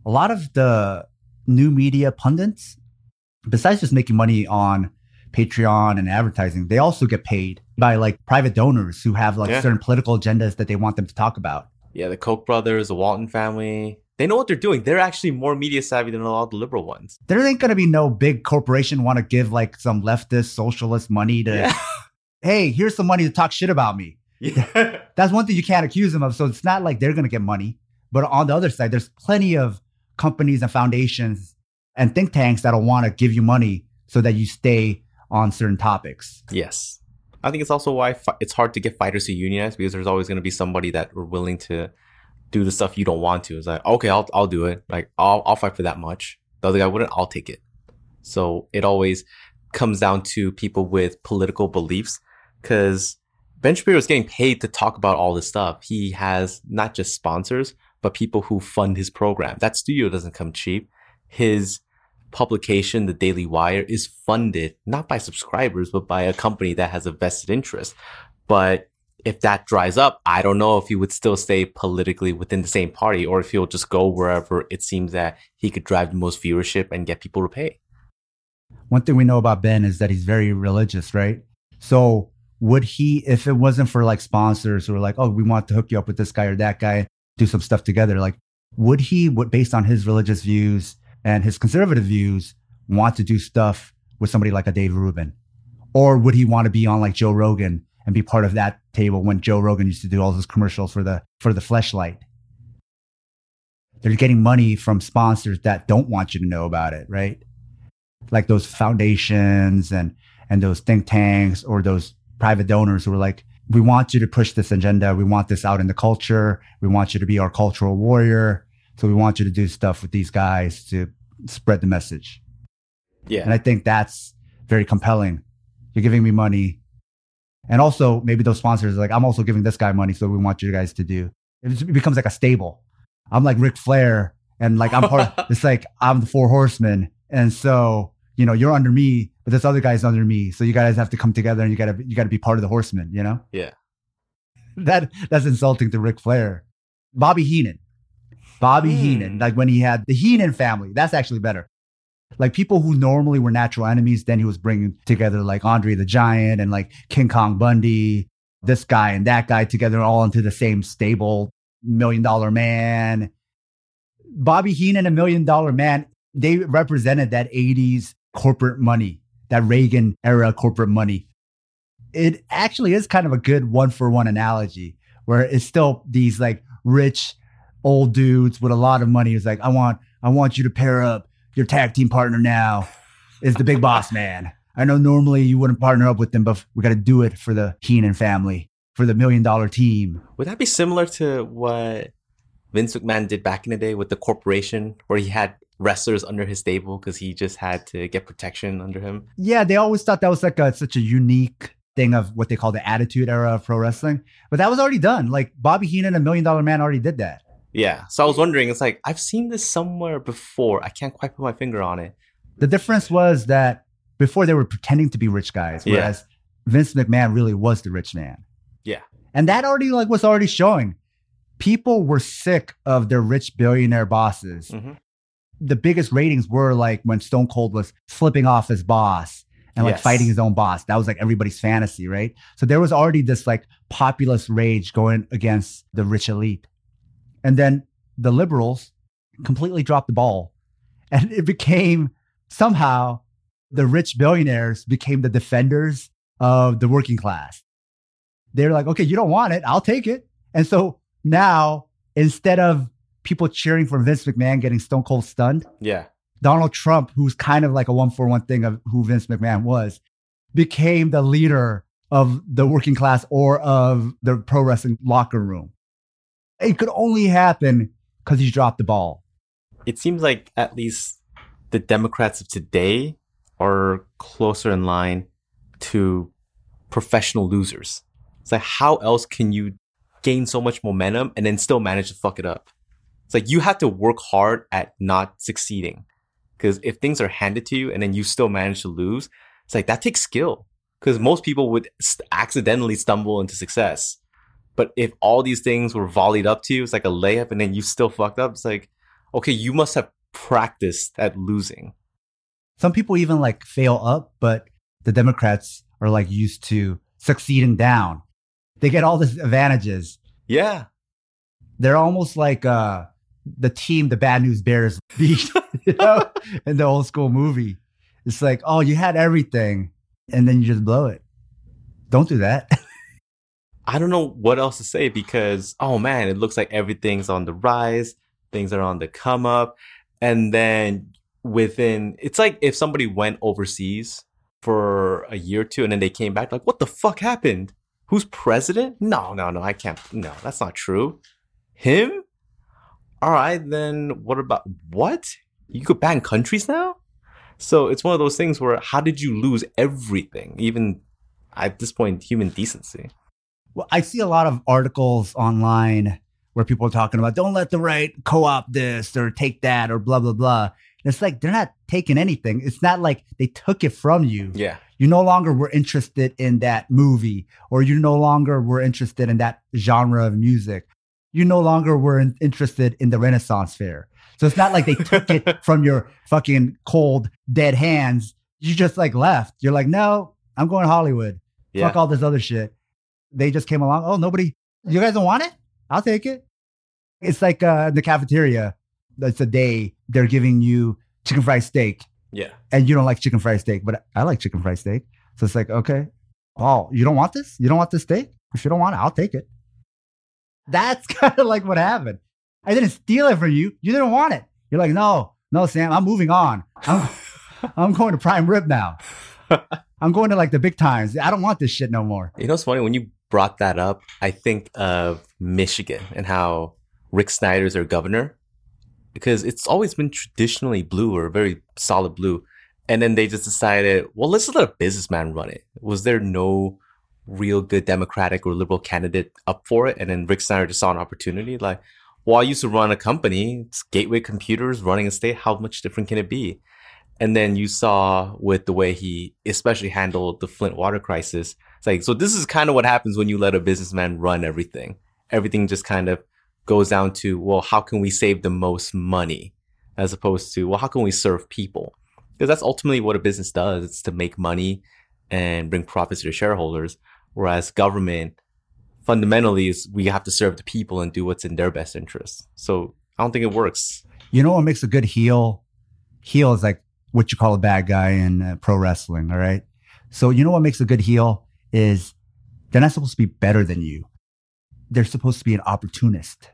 a lot of the new media pundits, besides just making money on Patreon and advertising, they also get paid by like private donors who have like yeah. certain political agendas that they want them to talk about. Yeah, the Koch brothers, the Walton family, they know what they're doing. They're actually more media savvy than a lot of the liberal ones. There ain't gonna be no big corporation want to give like some leftist socialist money to. Yeah. Hey, here's some money to talk shit about me. Yeah. That's one thing you can't accuse them of. So it's not like they're gonna get money. But on the other side, there's plenty of companies and foundations and think tanks that'll want to give you money so that you stay on certain topics. Yes. I think it's also why fi- it's hard to get fighters to unionize because there's always going to be somebody that are willing to do the stuff you don't want to. It's like, okay, I'll I'll do it. Like I'll I'll fight for that much. The other guy wouldn't, I'll take it. So it always comes down to people with political beliefs because Ben Shapiro is getting paid to talk about all this stuff. He has not just sponsors, but people who fund his program. That studio doesn't come cheap. His publication, the Daily Wire, is funded not by subscribers, but by a company that has a vested interest. But if that dries up, I don't know if he would still stay politically within the same party or if he'll just go wherever it seems that he could drive the most viewership and get people to pay. One thing we know about Ben is that he's very religious, right? So would he, if it wasn't for like sponsors who were like, oh, we want to hook you up with this guy or that guy, do some stuff together, like, would he, based on his religious views, and his conservative views want to do stuff with somebody like a Dave Rubin? Or would he want to be on like Joe Rogan and be part of that table when Joe Rogan used to do all those commercials for the for the fleshlight? They're getting money from sponsors that don't want you to know about it, right? like those foundations and and those think tanks or those private donors who are like, we want you to push this agenda. We want this out in the culture. We want you to be our cultural warrior. So we want you to do stuff with these guys to spread the message. Yeah. And I think that's very compelling. You're giving me money. And also maybe those sponsors are like, I'm also giving this guy money. So we want you guys to do. It becomes like a stable. I'm like Ric Flair and like I'm part of, it's like I'm the four horsemen. And so, you know, you're under me, but this other guy's under me. So you guys have to come together and you gotta you gotta be part of the horsemen, you know? Yeah. That that's insulting to Ric Flair. Bobby Heenan. Bobby Hmm. Heenan, like when he had the Heenan family, that's actually better. Like people who normally were natural enemies, then he was bringing together like Andre the Giant and like King Kong Bundy, this guy and that guy together all into the same stable, million dollar man. Bobby Heenan and Million Dollar Man, they represented that 80s corporate money, that Reagan era corporate money. It actually is kind of a good one for one analogy where it's still these like rich old dudes with a lot of money. It's like, I want, I want you to pair up your tag team partner now is the big boss man. I know normally you wouldn't partner up with them, but we got to do it for the Heenan family, for the million dollar team. Would that be similar to what Vince McMahon did back in the day with the corporation, where he had wrestlers under his stable because he just had to get protection under him? Yeah, they always thought that was like a, such a unique thing of what they call the attitude era of pro wrestling, but that was already done. Like Bobby Heenan and Million Dollar Man already did that. Yeah. So I was wondering, it's like I've seen this somewhere before. I can't quite put my finger on it. The difference was that before they were pretending to be rich guys, Yeah. whereas Vince McMahon really was the rich man. Yeah. And that already like was already showing. People were sick of their rich billionaire bosses. Mhm. The biggest ratings were like when Stone Cold was flipping off his boss and like Yes. fighting his own boss. That was like everybody's fantasy, right? So there was already this like populist rage going against the rich elite. And then the liberals completely dropped the ball. And it became somehow the rich billionaires became the defenders of the working class. They're like, okay, you don't want it, I'll take it. And so now, instead of people cheering for Vince McMahon getting Stone Cold stunned, Yeah. Donald Trump, who's kind of like a one for one thing of who Vince McMahon was, became the leader of the working class or of the pro wrestling locker room. It could only happen because he dropped the ball. It seems like at least the Democrats of today are closer in line to professional losers. It's like, how else can you gain so much momentum and then still manage to fuck it up? It's like you have to work hard at not succeeding. Because if things are handed to you and then you still manage to lose, it's like that takes skill. Because most people would st- accidentally stumble into success. But if all these things were volleyed up to you, it's like a layup and then you still fucked up. It's like, okay, you must have practiced at losing. Some people even like fail up, but the Democrats are like used to succeeding down. They get all these advantages. Yeah. They're almost like uh, the team the Bad News Bears beat, you know, in the old school movie. It's like, oh, you had everything, and then you just blow it. Don't do that. I don't know what else to say because, oh man, it looks like everything's on the rise. Things are on the come up. And then within, it's like if somebody went overseas for a year or two and then they came back, like, what the fuck happened? Who's president? No, no, no, I can't. No, that's not true. Him? All right, then what about what? You could ban countries now? So it's one of those things where how did you lose everything? Even at this point, human decency. Well, I see a lot of articles online where people are talking about don't let the right co-op this or take that or blah blah blah. And it's like they're not taking anything. It's not like they took it from you. Yeah. You no longer were interested in that movie, or you no longer were interested in that genre of music. You no longer were in- interested in the Renaissance Fair. So it's not like they took it from your fucking cold, dead hands. You just like left. You're like, no, I'm going to Hollywood. Yeah. Fuck all this other shit. They just came along. Oh, nobody, you guys don't want it? I'll take it. It's like uh, in the cafeteria. That's a day they're giving you chicken fried steak Yeah. and you don't like chicken fried steak, but I like chicken fried steak. So it's like, okay, oh, you don't want this? You don't want this steak? If you don't want it, I'll take it. That's kind of like what happened. I didn't steal it from you. You didn't want it. You're like, no, no, Sam, I'm moving on. I'm, I'm going to prime rib now. I'm going to like the big times. I don't want this shit no more. You know, it's funny when you brought that up. I think of Michigan and how Rick Snyder's their governor because it's always been traditionally blue or very solid blue. And then they just decided, well, let's just let a businessman run it. Was there no real good Democratic or liberal candidate up for it? And then Rick Snyder just saw an opportunity. Like, well, I used to run a company, it's Gateway Computers running a state. How much different can it be? And then you saw with the way he especially handled the Flint water crisis. It's like, so this is kind of what happens when you let a businessman run everything. Everything just kind of goes down to, well, how can we save the most money? As opposed to, well, how can we serve people? Because that's ultimately what a business does. It's to make money and bring profits to shareholders. Whereas government fundamentally is we have to serve the people and do what's in their best interest. So I don't think it works. You know what makes a good heel? Heel is like what you call a bad guy in uh, pro wrestling. All right. So you know what makes a good heel is they're not supposed to be better than you. They're supposed to be an opportunist.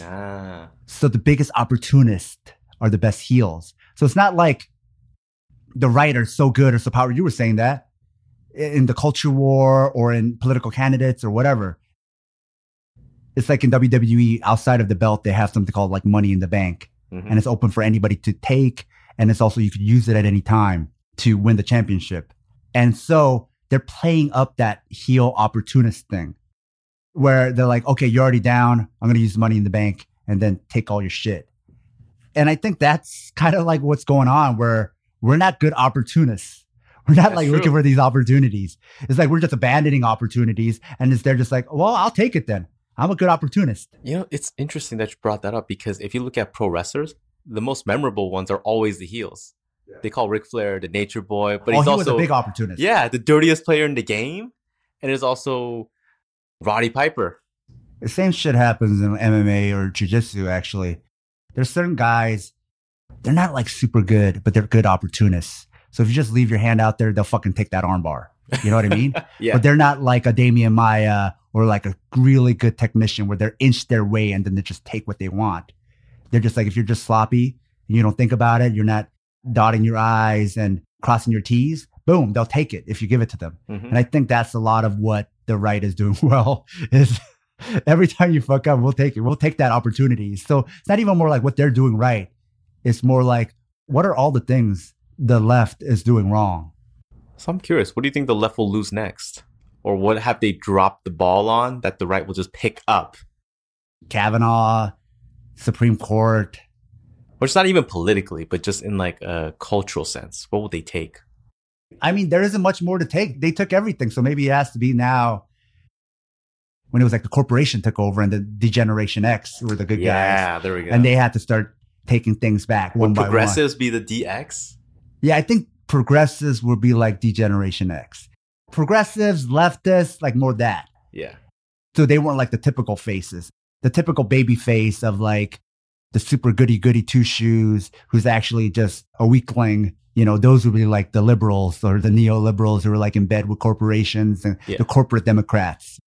Ah. So the biggest opportunists are the best heels. So it's not like the right are so good or so powerful. You were saying that in the culture war or in political candidates or whatever. It's like in WWE, outside of the belt, they have something called like money in the bank. Mhm. And it's open for anybody to take. And it's also, you could use it at any time to win the championship. And so they're playing up that heel opportunist thing where they're like, okay, you're already down. I'm going to use the money in the bank and then take all your shit. And I think that's kind of like what's going on where we're not good opportunists. We're not That's like true. looking for these opportunities. It's like we're just abandoning opportunities and it's they're just like, well, I'll take it then. I'm a good opportunist. You know, it's interesting that you brought that up because if you look at pro wrestlers, the most memorable ones are always the heels. They call Ric Flair the nature boy, but oh, he's he also was a big opportunist. yeah, the dirtiest player in the game. And there's also Roddy Piper. The same shit happens in MMA or jiu-jitsu actually. There's certain guys, they're not like super good, but they're good opportunists. So if you just leave your hand out there, they'll fucking take that armbar. You know what I mean? Yeah. But they're not like a Demian Maia or like a really good technician where they're inch their way and then they just take what they want. They're just like if you're just sloppy and you don't think about it, you're not dotting your I's and crossing your T's, boom, they'll take it if you give it to them. Mhm. And I think that's a lot of what the right is doing well is every time you fuck up, we'll take it. We'll take that opportunity. So it's not even more like what they're doing right. It's more like what are all the things the left is doing wrong? So I'm curious, what do you think the left will lose next? Or what have they dropped the ball on that the right will just pick up? Kavanaugh, Supreme Court. Or it's not even politically, but just in like a cultural sense. What would they take? I mean, there isn't much more to take. They took everything. So maybe it has to be now when it was like the corporation took over and the Degeneration X were the good guys. yeah, there we go. And they had to start taking things back will one by one. progressives be the DX? Yeah, I think progressives would be like Degeneration X. Progressives, leftists, like more that. Yeah. So they weren't like the typical faces, the typical baby face of like the super goody goody two shoes who's actually just a weakling. You know, those would be like the liberals or the neoliberals who are like in bed with corporations and Yeah. the corporate Democrats.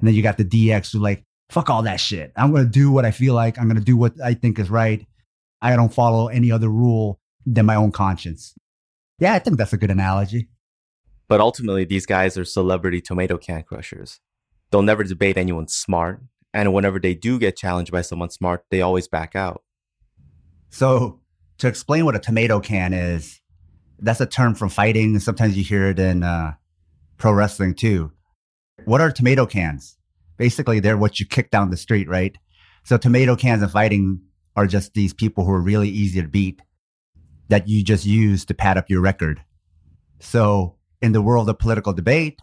And then you got the DX who like, fuck all that shit. I'm going to do what I feel like. I'm going to do what I think is right. I don't follow any other rule than my own conscience. Yeah, I think that's a good analogy. But ultimately, these guys are celebrity tomato can crushers. They'll never debate anyone smart. And whenever they do get challenged by someone smart, they always back out. So, to explain what a tomato can is, that's a term from fighting. Sometimes you hear it in uh, pro wrestling too. What are tomato cans? Basically, they're what you kick down the street, right? So, tomato cans in fighting are just these people who are really easy to beat that you just use to pad up your record. So, in the world of political debate,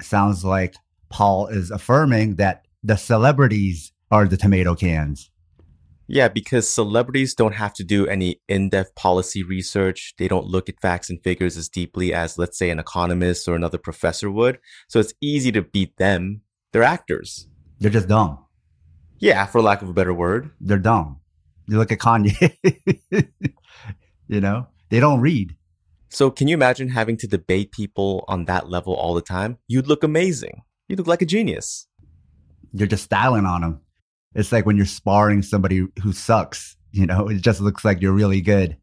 sounds like Paul is affirming that the celebrities are the tomato cans. Yeah, because celebrities don't have to do any in depth policy research. They don't look at facts and figures as deeply as, let's say, an economist or another professor would. So it's easy to beat them. They're actors. They're just dumb. Yeah, for lack of a better word. they're dumb. You look at Kanye, you know, they don't read. So can you imagine having to debate people on that level all the time? You'd look amazing. You'd look like a genius. You're just styling on them. It's like when you're sparring somebody who sucks, you know, it just looks like you're really good.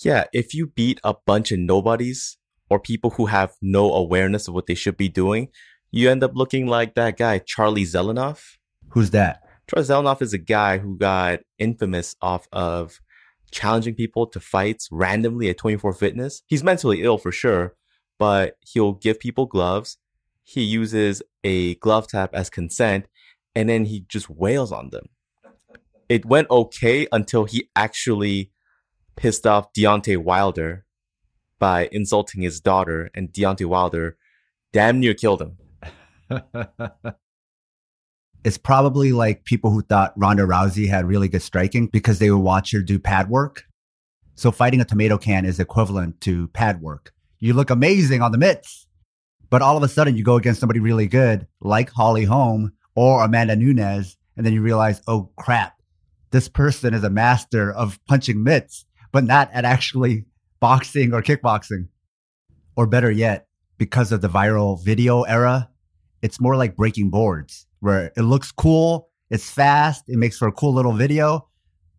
Yeah, if you beat a bunch of nobodies or people who have no awareness of what they should be doing, you end up looking like that guy, Charlie Zelenoff. Who's that? Charlie Zelenoff is a guy who got infamous off of challenging people to fights randomly at 24 Fitness. He's mentally ill for sure, but he'll give people gloves. He uses a glove tap as consent, and then he just wails on them. It went okay until he actually pissed off Deontay Wilder by insulting his daughter, and Deontay Wilder damn near killed him. it's probably like people who thought Ronda Rousey had really good striking because they would watch her do pad work. So fighting a tomato can is equivalent to pad work. You look amazing on the mitts, but all of a sudden you go against somebody really good like Holly Holm or Amanda Nunes, and then you realize, oh crap, this person is a master of punching mitts, but not at actually boxing or kickboxing. Or better yet, because of the viral video era, it's more like breaking boards where it looks cool, it's fast, it makes for a cool little video,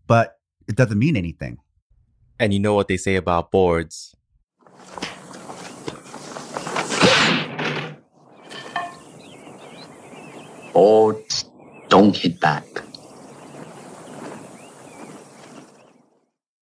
but it doesn't mean anything. And you know what they say about boards? Boards don't hit back.